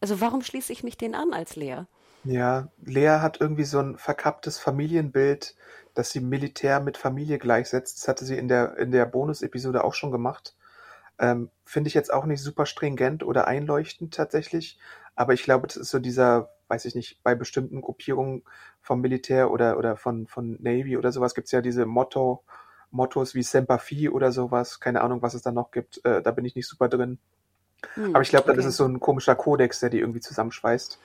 Also warum schließe ich mich denen an als Lea? Ja, Lea hat irgendwie so ein verkapptes Familienbild, dass sie Militär mit Familie gleichsetzt. Das hatte sie in der, in der Bonus-Episode auch schon gemacht. Ähm, Finde ich jetzt auch nicht super stringent oder einleuchtend tatsächlich. Aber ich glaube, das ist so dieser, weiß ich nicht, bei bestimmten Gruppierungen vom Militär oder, oder von, von Navy oder sowas gibt's ja diese Motto, Mottos wie Semper Fi oder sowas, keine Ahnung, was es da noch gibt, äh, da bin ich nicht super drin. Hm, Aber ich glaube, okay. dann ist es so ein komischer Kodex, der die irgendwie zusammenschweißt.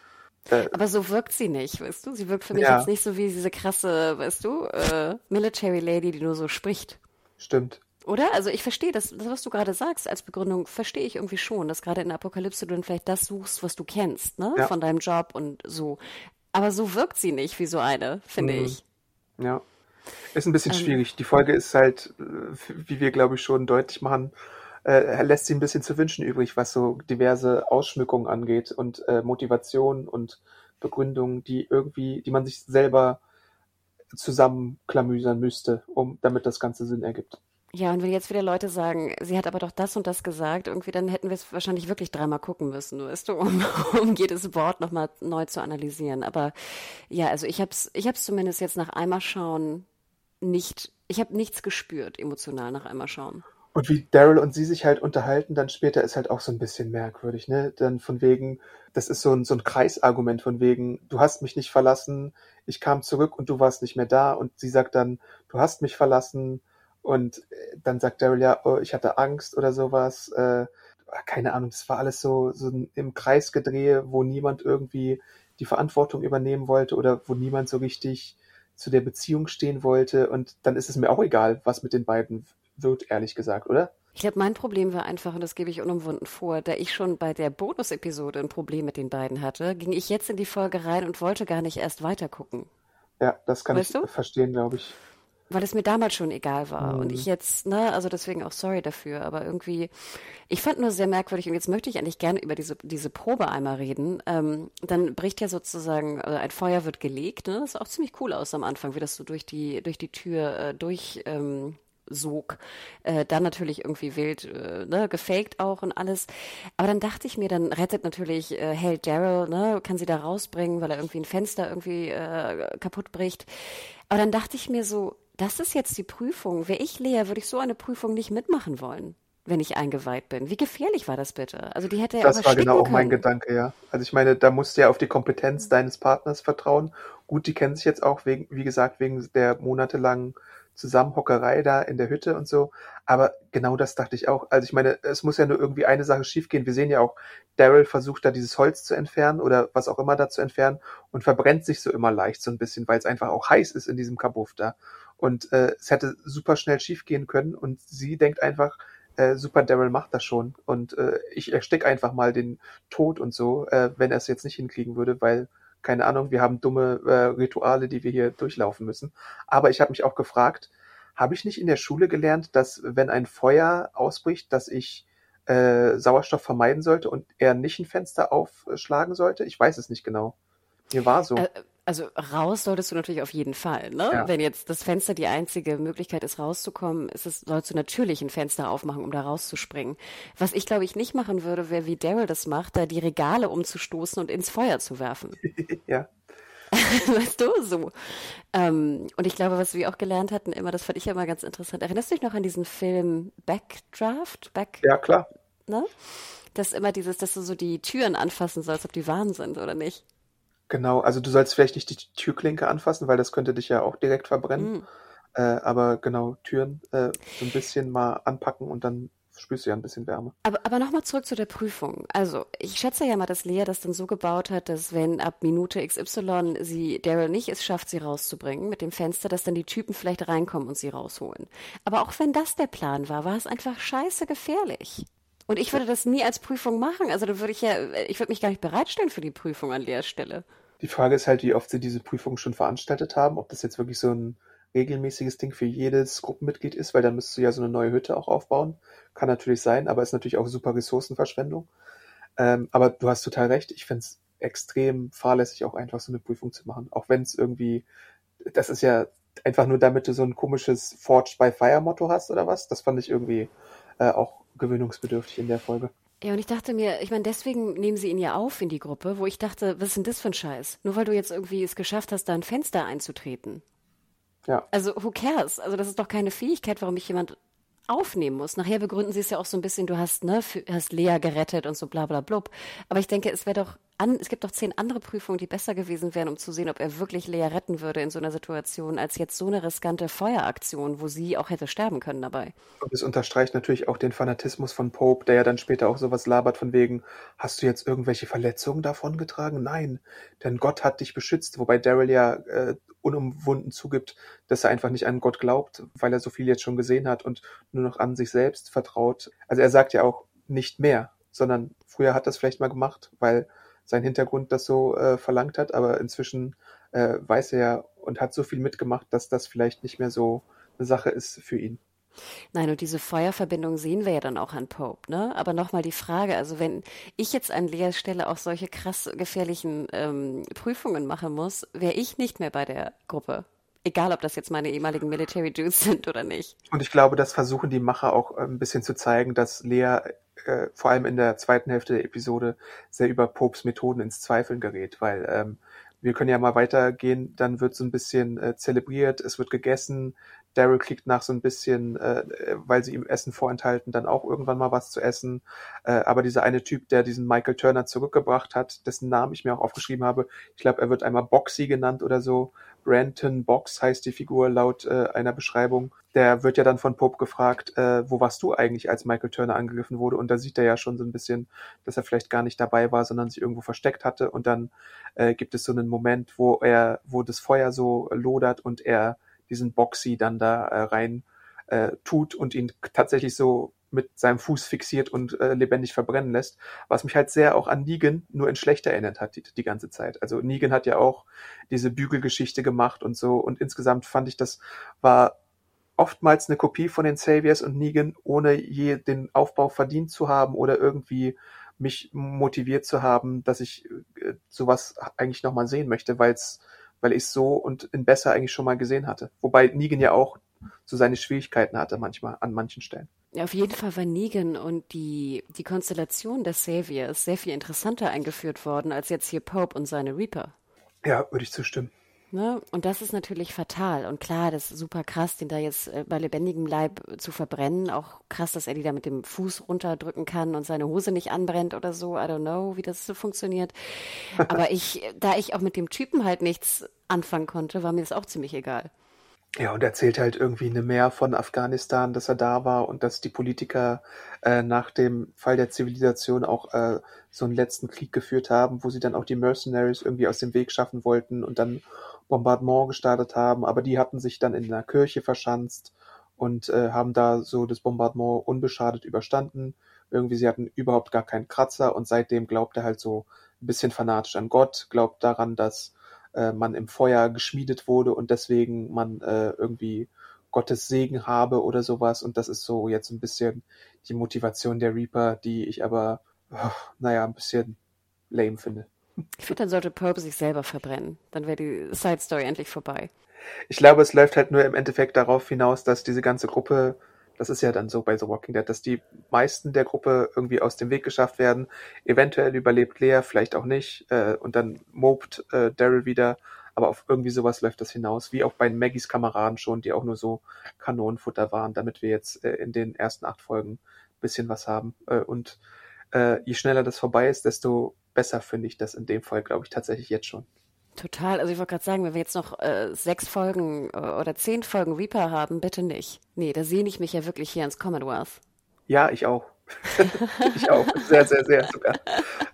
Äh, Aber so wirkt sie nicht, weißt du? Sie wirkt für mich ja. jetzt nicht so wie diese krasse, weißt du, äh, Military Lady, die nur so spricht. Stimmt. Oder? Also ich verstehe das, das, was du gerade sagst als Begründung, verstehe ich irgendwie schon, dass gerade in der Apokalypse du dann vielleicht das suchst, was du kennst, ne? Ja. Von deinem Job und so. Aber so wirkt sie nicht wie so eine, finde mhm. ich. Ja. Ist ein bisschen ähm, schwierig. Die Folge ist halt, äh, wie wir glaube ich schon deutlich machen, äh, lässt sie ein bisschen zu wünschen übrig, was so diverse Ausschmückungen angeht und äh, Motivation und Begründungen, die irgendwie, die man sich selber zusammenklamüsern müsste, um damit das Ganze Sinn ergibt. Ja, und wenn jetzt wieder Leute sagen, sie hat aber doch das und das gesagt, irgendwie, dann hätten wir es wahrscheinlich wirklich dreimal gucken müssen, weißt du, um, um jedes Wort nochmal neu zu analysieren. Aber ja, also ich hab's, ich hab's zumindest jetzt nach einmal schauen nicht, ich habe nichts gespürt emotional nach einmal schauen. Und wie Daryl und sie sich halt unterhalten, dann später ist halt auch so ein bisschen merkwürdig, ne? Dann von wegen, das ist so ein, so ein Kreisargument von wegen, du hast mich nicht verlassen, ich kam zurück und du warst nicht mehr da. Und sie sagt dann, du hast mich verlassen, und äh, dann sagt Daryl ja, oh, ich hatte Angst oder sowas. Äh, keine Ahnung, das war alles so, so im Kreisgedrehe, wo niemand irgendwie die Verantwortung übernehmen wollte oder wo niemand so richtig zu der Beziehung stehen wollte. Und dann ist es mir auch egal, was mit den beiden wird, ehrlich gesagt, oder? Ich glaube, mein Problem war einfach, und das gebe ich unumwunden vor, da ich schon bei der Bonus-Episode ein Problem mit den beiden hatte, ging ich jetzt in die Folge rein und wollte gar nicht erst weitergucken. Ja, das kann weißt ich du? verstehen, glaube ich weil es mir damals schon egal war. Mhm. Und ich jetzt, ne, also deswegen auch sorry dafür, aber irgendwie, ich fand nur sehr merkwürdig, und jetzt möchte ich eigentlich gerne über diese, diese Probe einmal reden. Ähm, dann bricht ja sozusagen, äh, ein Feuer wird gelegt, ne? Das sah auch ziemlich cool aus am Anfang, wie das so durch die, durch die Tür äh, durch. Ähm, sog. Äh, dann natürlich irgendwie wild, äh, ne, gefaked auch und alles. Aber dann dachte ich mir, dann rettet natürlich äh, Held Daryl, ne, kann sie da rausbringen, weil er irgendwie ein Fenster irgendwie äh, kaputt bricht. Aber dann dachte ich mir so, das ist jetzt die Prüfung. Wäre ich Lea, würde ich so eine Prüfung nicht mitmachen wollen, wenn ich eingeweiht bin. Wie gefährlich war das bitte? Also die hätte ja Das war genau auch mein Gedanke, ja. Also ich meine, da musst du ja auf die Kompetenz deines Partners vertrauen. Gut, die kennen sich jetzt auch wegen, wie gesagt, wegen der monatelangen Zusammenhockerei da in der Hütte und so. Aber genau das dachte ich auch. Also ich meine, es muss ja nur irgendwie eine Sache schiefgehen. Wir sehen ja auch, Daryl versucht da dieses Holz zu entfernen oder was auch immer da zu entfernen und verbrennt sich so immer leicht so ein bisschen, weil es einfach auch heiß ist in diesem Kabuff da. Und äh, es hätte super schnell schiefgehen können und sie denkt einfach, äh, super, Daryl macht das schon und äh, ich erstick einfach mal den Tod und so, äh, wenn er es jetzt nicht hinkriegen würde, weil keine Ahnung, wir haben dumme äh, Rituale, die wir hier durchlaufen müssen. Aber ich habe mich auch gefragt, habe ich nicht in der Schule gelernt, dass wenn ein Feuer ausbricht, dass ich äh, Sauerstoff vermeiden sollte und eher nicht ein Fenster aufschlagen sollte? Ich weiß es nicht genau. Mir war so. Äh, also raus solltest du natürlich auf jeden Fall. Ne? Ja. Wenn jetzt das Fenster die einzige Möglichkeit ist, rauszukommen, ist es, sollst du natürlich ein Fenster aufmachen, um da rauszuspringen. Was ich, glaube ich, nicht machen würde, wäre, wie Daryl das macht, da die Regale umzustoßen und ins Feuer zu werfen. ja. weißt du, so. Ähm, und ich glaube, was wir auch gelernt hatten, immer, das fand ich ja immer ganz interessant. Erinnerst du dich noch an diesen Film Backdraft? Back ja, klar. Ne? Das immer dieses, dass du so die Türen anfassen sollst, ob die warm sind oder nicht. Genau, also du sollst vielleicht nicht die Türklinke anfassen, weil das könnte dich ja auch direkt verbrennen. Mhm. Äh, aber genau, Türen äh, so ein bisschen mal anpacken und dann spürst du ja ein bisschen Wärme. Aber, aber nochmal zurück zu der Prüfung. Also, ich schätze ja mal, dass Lea das dann so gebaut hat, dass wenn ab Minute XY sie Daryl nicht es schafft, sie rauszubringen mit dem Fenster, dass dann die Typen vielleicht reinkommen und sie rausholen. Aber auch wenn das der Plan war, war es einfach scheiße gefährlich. Und ich würde das nie als Prüfung machen. Also da würde ich ja, ich würde mich gar nicht bereitstellen für die Prüfung an der Stelle. Die Frage ist halt, wie oft sie diese Prüfung schon veranstaltet haben, ob das jetzt wirklich so ein regelmäßiges Ding für jedes Gruppenmitglied ist, weil dann müsstest du ja so eine neue Hütte auch aufbauen. Kann natürlich sein, aber ist natürlich auch super Ressourcenverschwendung. Ähm, aber du hast total recht. Ich finde es extrem fahrlässig, auch einfach so eine Prüfung zu machen. Auch wenn es irgendwie, das ist ja einfach nur damit du so ein komisches Forged by Fire Motto hast oder was. Das fand ich irgendwie äh, auch gewöhnungsbedürftig in der Folge. Ja, und ich dachte mir, ich meine, deswegen nehmen sie ihn ja auf in die Gruppe, wo ich dachte, was ist denn das für ein Scheiß? Nur weil du jetzt irgendwie es geschafft hast, da ein Fenster einzutreten. Ja. Also, who cares? Also, das ist doch keine Fähigkeit, warum ich jemand aufnehmen muss. Nachher begründen sie es ja auch so ein bisschen, du hast, ne, für, hast Lea gerettet und so bla bla blub. Aber ich denke, es wäre doch an, es gibt doch zehn andere Prüfungen, die besser gewesen wären, um zu sehen, ob er wirklich Lea retten würde in so einer Situation, als jetzt so eine riskante Feueraktion, wo sie auch hätte sterben können dabei. Und es unterstreicht natürlich auch den Fanatismus von Pope, der ja dann später auch sowas labert von wegen, hast du jetzt irgendwelche Verletzungen davon getragen? Nein, denn Gott hat dich beschützt, wobei Daryl ja äh, unumwunden zugibt, dass er einfach nicht an Gott glaubt, weil er so viel jetzt schon gesehen hat und nur noch an sich selbst vertraut. Also er sagt ja auch nicht mehr, sondern früher hat es vielleicht mal gemacht, weil sein Hintergrund das so äh, verlangt hat, aber inzwischen äh, weiß er ja und hat so viel mitgemacht, dass das vielleicht nicht mehr so eine Sache ist für ihn. Nein, und diese Feuerverbindung sehen wir ja dann auch an Pope, ne? Aber nochmal die Frage, also wenn ich jetzt an Leas Stelle auch solche krass gefährlichen ähm, Prüfungen machen muss, wäre ich nicht mehr bei der Gruppe. Egal, ob das jetzt meine ehemaligen Military Dudes sind oder nicht. Und ich glaube, das versuchen die Macher auch äh, ein bisschen zu zeigen, dass Lea äh, vor allem in der zweiten Hälfte der Episode sehr über Popes Methoden ins Zweifeln gerät, weil ähm, wir können ja mal weitergehen, dann wird so ein bisschen äh, zelebriert, es wird gegessen, Daryl kriegt nach so ein bisschen, äh, weil sie ihm Essen vorenthalten, dann auch irgendwann mal was zu essen. Äh, aber dieser eine Typ, der diesen Michael Turner zurückgebracht hat, dessen Namen ich mir auch aufgeschrieben habe, ich glaube, er wird einmal Boxy genannt oder so. Branton Box heißt die Figur laut äh, einer Beschreibung. Der wird ja dann von Pope gefragt, äh, wo warst du eigentlich, als Michael Turner angegriffen wurde? Und da sieht er ja schon so ein bisschen, dass er vielleicht gar nicht dabei war, sondern sich irgendwo versteckt hatte. Und dann äh, gibt es so einen Moment, wo er, wo das Feuer so lodert und er diesen Boxy dann da äh, rein äh, tut und ihn tatsächlich so mit seinem Fuß fixiert und äh, lebendig verbrennen lässt, was mich halt sehr auch an Negan nur in schlechter erinnert hat die, die ganze Zeit. Also Negan hat ja auch diese Bügelgeschichte gemacht und so und insgesamt fand ich, das war oftmals eine Kopie von den Saviors und Negan, ohne je den Aufbau verdient zu haben oder irgendwie mich motiviert zu haben, dass ich äh, sowas eigentlich nochmal sehen möchte, weil es weil ich so und in besser eigentlich schon mal gesehen hatte. Wobei Negan ja auch so seine Schwierigkeiten hatte manchmal an manchen Stellen. Ja, auf jeden Fall war Negan und die, die Konstellation der Saviors sehr viel interessanter eingeführt worden als jetzt hier Pope und seine Reaper. Ja, würde ich zustimmen. Ne? Und das ist natürlich fatal. Und klar, das ist super krass, den da jetzt äh, bei lebendigem Leib zu verbrennen. Auch krass, dass er die da mit dem Fuß runterdrücken kann und seine Hose nicht anbrennt oder so. I don't know, wie das so funktioniert. Aber ich, da ich auch mit dem Typen halt nichts anfangen konnte, war mir das auch ziemlich egal. Ja, und erzählt halt irgendwie eine mehr von Afghanistan, dass er da war und dass die Politiker äh, nach dem Fall der Zivilisation auch äh, so einen letzten Krieg geführt haben, wo sie dann auch die Mercenaries irgendwie aus dem Weg schaffen wollten und dann Bombardement gestartet haben, aber die hatten sich dann in einer Kirche verschanzt und äh, haben da so das Bombardement unbeschadet überstanden. Irgendwie, sie hatten überhaupt gar keinen Kratzer und seitdem glaubt er halt so ein bisschen fanatisch an Gott, glaubt daran, dass äh, man im Feuer geschmiedet wurde und deswegen man äh, irgendwie Gottes Segen habe oder sowas. Und das ist so jetzt ein bisschen die Motivation der Reaper, die ich aber, oh, naja, ein bisschen lame finde. Ich finde, dann sollte Pope sich selber verbrennen. Dann wäre die Side Story endlich vorbei. Ich glaube, es läuft halt nur im Endeffekt darauf hinaus, dass diese ganze Gruppe, das ist ja dann so bei The Walking Dead, dass die meisten der Gruppe irgendwie aus dem Weg geschafft werden. Eventuell überlebt Lea, vielleicht auch nicht. Äh, und dann mobt äh, Daryl wieder. Aber auf irgendwie sowas läuft das hinaus, wie auch bei Maggies Kameraden schon, die auch nur so Kanonenfutter waren, damit wir jetzt äh, in den ersten acht Folgen bisschen was haben. Äh, und äh, je schneller das vorbei ist, desto besser finde ich das in dem Fall, glaube ich, tatsächlich jetzt schon. Total. Also ich wollte gerade sagen, wenn wir jetzt noch äh, sechs Folgen äh, oder zehn Folgen Reaper haben, bitte nicht. Nee, da sehne ich mich ja wirklich hier ins Commonwealth. Ja, ich auch. ich auch. Sehr, sehr, sehr sogar.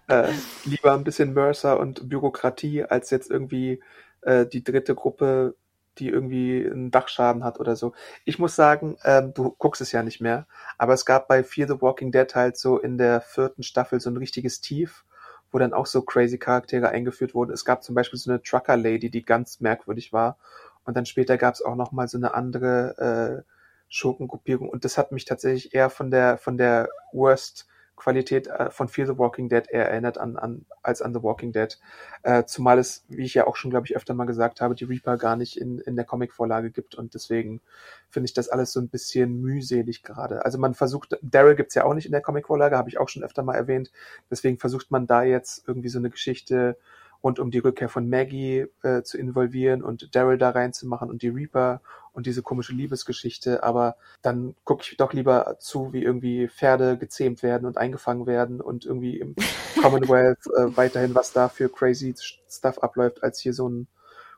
Äh, lieber ein bisschen Mercer und Bürokratie, als jetzt irgendwie äh, die dritte Gruppe, die irgendwie einen Dachschaden hat oder so. Ich muss sagen, ähm, du guckst es ja nicht mehr, aber es gab bei Fear the Walking Dead halt so in der vierten Staffel so ein richtiges Tief wo dann auch so crazy Charaktere eingeführt wurden. Es gab zum Beispiel so eine Trucker Lady, die ganz merkwürdig war. Und dann später gab es auch noch mal so eine andere äh, Schurkengruppierung. Und das hat mich tatsächlich eher von der von der Worst Qualität äh, von Fear the Walking Dead eher erinnert an, an als an The Walking Dead. Äh, zumal es, wie ich ja auch schon, glaube ich, öfter mal gesagt habe, die Reaper gar nicht in, in der Comic-Vorlage gibt und deswegen finde ich das alles so ein bisschen mühselig gerade. Also man versucht, Daryl gibt's ja auch nicht in der Comic-Vorlage, habe ich auch schon öfter mal erwähnt. Deswegen versucht man da jetzt irgendwie so eine Geschichte rund um die Rückkehr von Maggie äh, zu involvieren und Daryl da reinzumachen und die Reaper und diese komische Liebesgeschichte, aber dann gucke ich doch lieber zu, wie irgendwie Pferde gezähmt werden und eingefangen werden und irgendwie im Commonwealth äh, weiterhin, was da für crazy Stuff abläuft, als hier so einen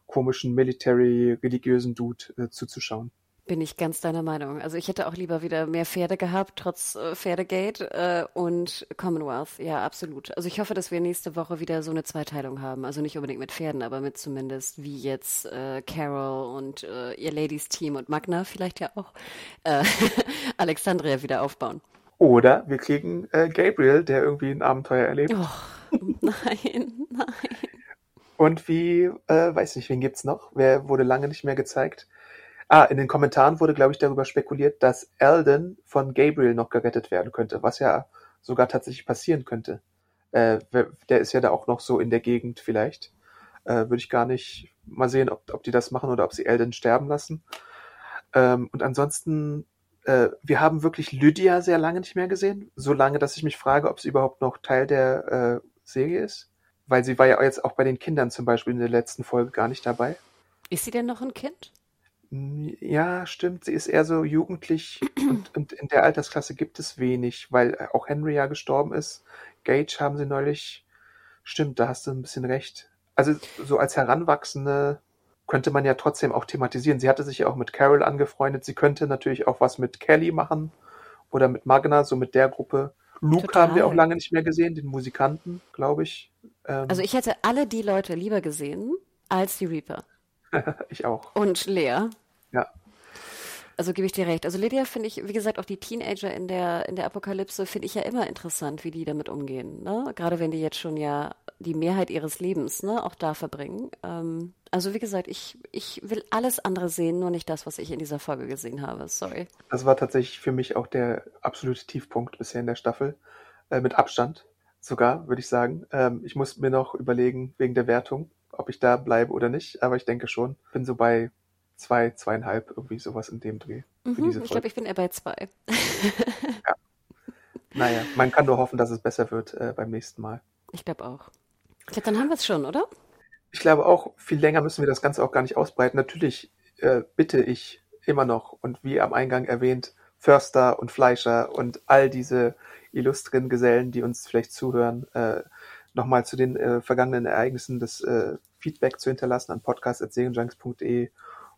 komischen military-religiösen Dude äh, zuzuschauen. Bin ich ganz deiner Meinung. Also ich hätte auch lieber wieder mehr Pferde gehabt, trotz äh, Pferdegate äh, und Commonwealth. Ja, absolut. Also ich hoffe, dass wir nächste Woche wieder so eine Zweiteilung haben. Also nicht unbedingt mit Pferden, aber mit zumindest wie jetzt äh, Carol und äh, ihr Ladies-Team und Magna vielleicht ja auch äh, Alexandria wieder aufbauen. Oder wir kriegen Gabriel, der irgendwie ein Abenteuer erlebt. Oh, nein, nein. Und wie, äh, weiß nicht, wen gibt's noch? Wer wurde lange nicht mehr gezeigt? Ah, in den Kommentaren wurde, glaube ich, darüber spekuliert, dass Alden von Gabriel noch gerettet werden könnte, was ja sogar tatsächlich passieren könnte. Äh, der ist ja da auch noch so in der Gegend vielleicht. Äh, Würde ich gar nicht mal sehen, ob, ob die das machen oder ob sie Alden sterben lassen. Ähm, und ansonsten, äh, wir haben wirklich Lydia sehr lange nicht mehr gesehen. So lange, dass ich mich frage, ob sie überhaupt noch Teil der äh, Serie ist. Weil sie war ja jetzt auch bei den Kindern zum Beispiel in der letzten Folge gar nicht dabei. Ist sie denn noch ein Kind? Ja, stimmt. Sie ist eher so jugendlich und, und in der Altersklasse gibt es wenig, weil auch Henry ja gestorben ist. Gage haben sie neulich. Stimmt, da hast du ein bisschen recht. Also so als Heranwachsende könnte man ja trotzdem auch thematisieren. Sie hatte sich ja auch mit Carol angefreundet. Sie könnte natürlich auch was mit Kelly machen oder mit Magna, so mit der Gruppe. Luke Total. haben wir auch lange nicht mehr gesehen, den Musikanten, glaube ich. Ähm, also ich hätte alle die Leute lieber gesehen als die Reaper. ich auch. Und Lea. Ja. Also gebe ich dir recht. Also Lydia finde ich, wie gesagt, auch die Teenager in der, in der Apokalypse finde ich ja immer interessant, wie die damit umgehen. Ne? Gerade wenn die jetzt schon ja die Mehrheit ihres Lebens ne, auch da verbringen. Ähm, also wie gesagt, ich, ich will alles andere sehen, nur nicht das, was ich in dieser Folge gesehen habe. Sorry. Das war tatsächlich für mich auch der absolute Tiefpunkt bisher in der Staffel. Äh, mit Abstand sogar, würde ich sagen. Ähm, ich muss mir noch überlegen, wegen der Wertung, ob ich da bleibe oder nicht, aber ich denke schon. Bin so bei zwei, zweieinhalb, irgendwie sowas in dem Dreh. Mhm, ich glaube, ich bin eher bei zwei. ja. Naja, man kann nur hoffen, dass es besser wird äh, beim nächsten Mal. Ich glaube auch. Ich glaube, dann haben wir es schon, oder? Ich glaube auch, viel länger müssen wir das Ganze auch gar nicht ausbreiten. Natürlich äh, bitte ich immer noch und wie am Eingang erwähnt, Förster und Fleischer und all diese illustren Gesellen, die uns vielleicht zuhören, äh, nochmal zu den äh, vergangenen Ereignissen das äh, Feedback zu hinterlassen an podcast.serienjunks.de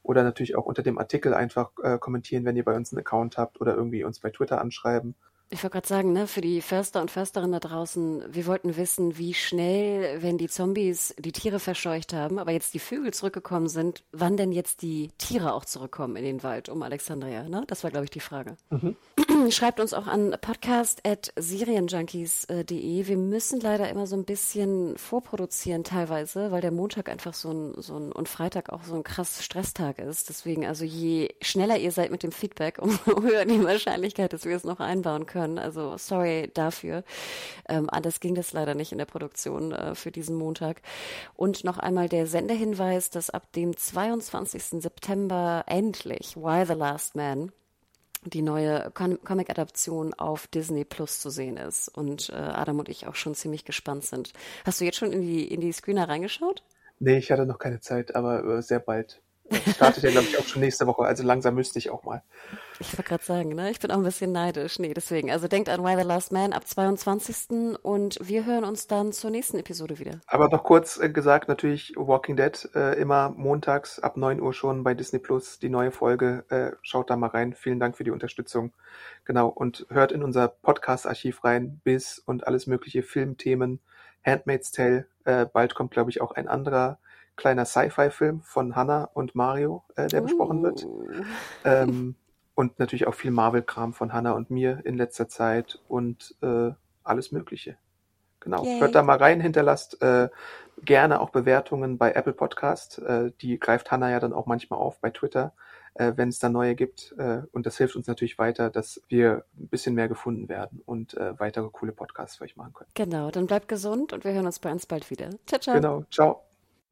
oder natürlich auch unter dem Artikel einfach äh, kommentieren, wenn ihr bei uns einen Account habt oder irgendwie uns bei Twitter anschreiben. Ich wollte gerade sagen, ne, für die Förster und Försterinnen da draußen, wir wollten wissen, wie schnell, wenn die Zombies die Tiere verscheucht haben, aber jetzt die Vögel zurückgekommen sind, wann denn jetzt die Tiere auch zurückkommen in den Wald um Alexandria, ne? Das war, glaube ich, die Frage. Mhm. Schreibt uns auch an podcast.serienjunkies.de. Wir müssen leider immer so ein bisschen vorproduzieren teilweise, weil der Montag einfach so ein, so ein und Freitag auch so ein krass Stresstag ist. Deswegen, also je schneller ihr seid mit dem Feedback, umso höher die Wahrscheinlichkeit, dass wir es noch einbauen können. Also sorry dafür. Ähm, anders ging das leider nicht in der Produktion äh, für diesen Montag. Und noch einmal der Sendehinweis, dass ab dem 22. September endlich Why the Last Man die neue Comic-Adaption auf Disney Plus zu sehen ist und äh, Adam und ich auch schon ziemlich gespannt sind. Hast du jetzt schon in die, in die Screener reingeschaut? Nee, ich hatte noch keine Zeit, aber äh, sehr bald. Startet ja, glaube ich, auch schon nächste Woche, also langsam müsste ich auch mal. Ich wollte gerade sagen, ne? Ich bin auch ein bisschen neidisch. Nee, deswegen. Also denkt an Why the Last Man ab 22. und wir hören uns dann zur nächsten Episode wieder. Aber noch kurz äh, gesagt, natürlich Walking Dead äh, immer montags ab 9 Uhr schon bei Disney Plus die neue Folge. Äh, schaut da mal rein. Vielen Dank für die Unterstützung. Genau. Und hört in unser Podcast-Archiv rein. Bis und alles mögliche Filmthemen. Handmaid's Tale. Äh, bald kommt, glaube ich, auch ein anderer kleiner Sci-Fi-Film von Hannah und Mario, äh, der uh. besprochen wird. Uh. Ähm, und natürlich auch viel Marvel-Kram von Hannah und mir in letzter Zeit und äh, alles Mögliche. Genau. Yay. Hört da mal rein, hinterlasst äh, gerne auch Bewertungen bei Apple Podcast. Äh, die greift Hannah ja dann auch manchmal auf bei Twitter, äh, wenn es da neue gibt. Äh, und das hilft uns natürlich weiter, dass wir ein bisschen mehr gefunden werden und äh, weitere coole Podcasts für euch machen können. Genau, dann bleibt gesund und wir hören uns bei uns bald wieder. Ciao, ciao. Genau, ciao.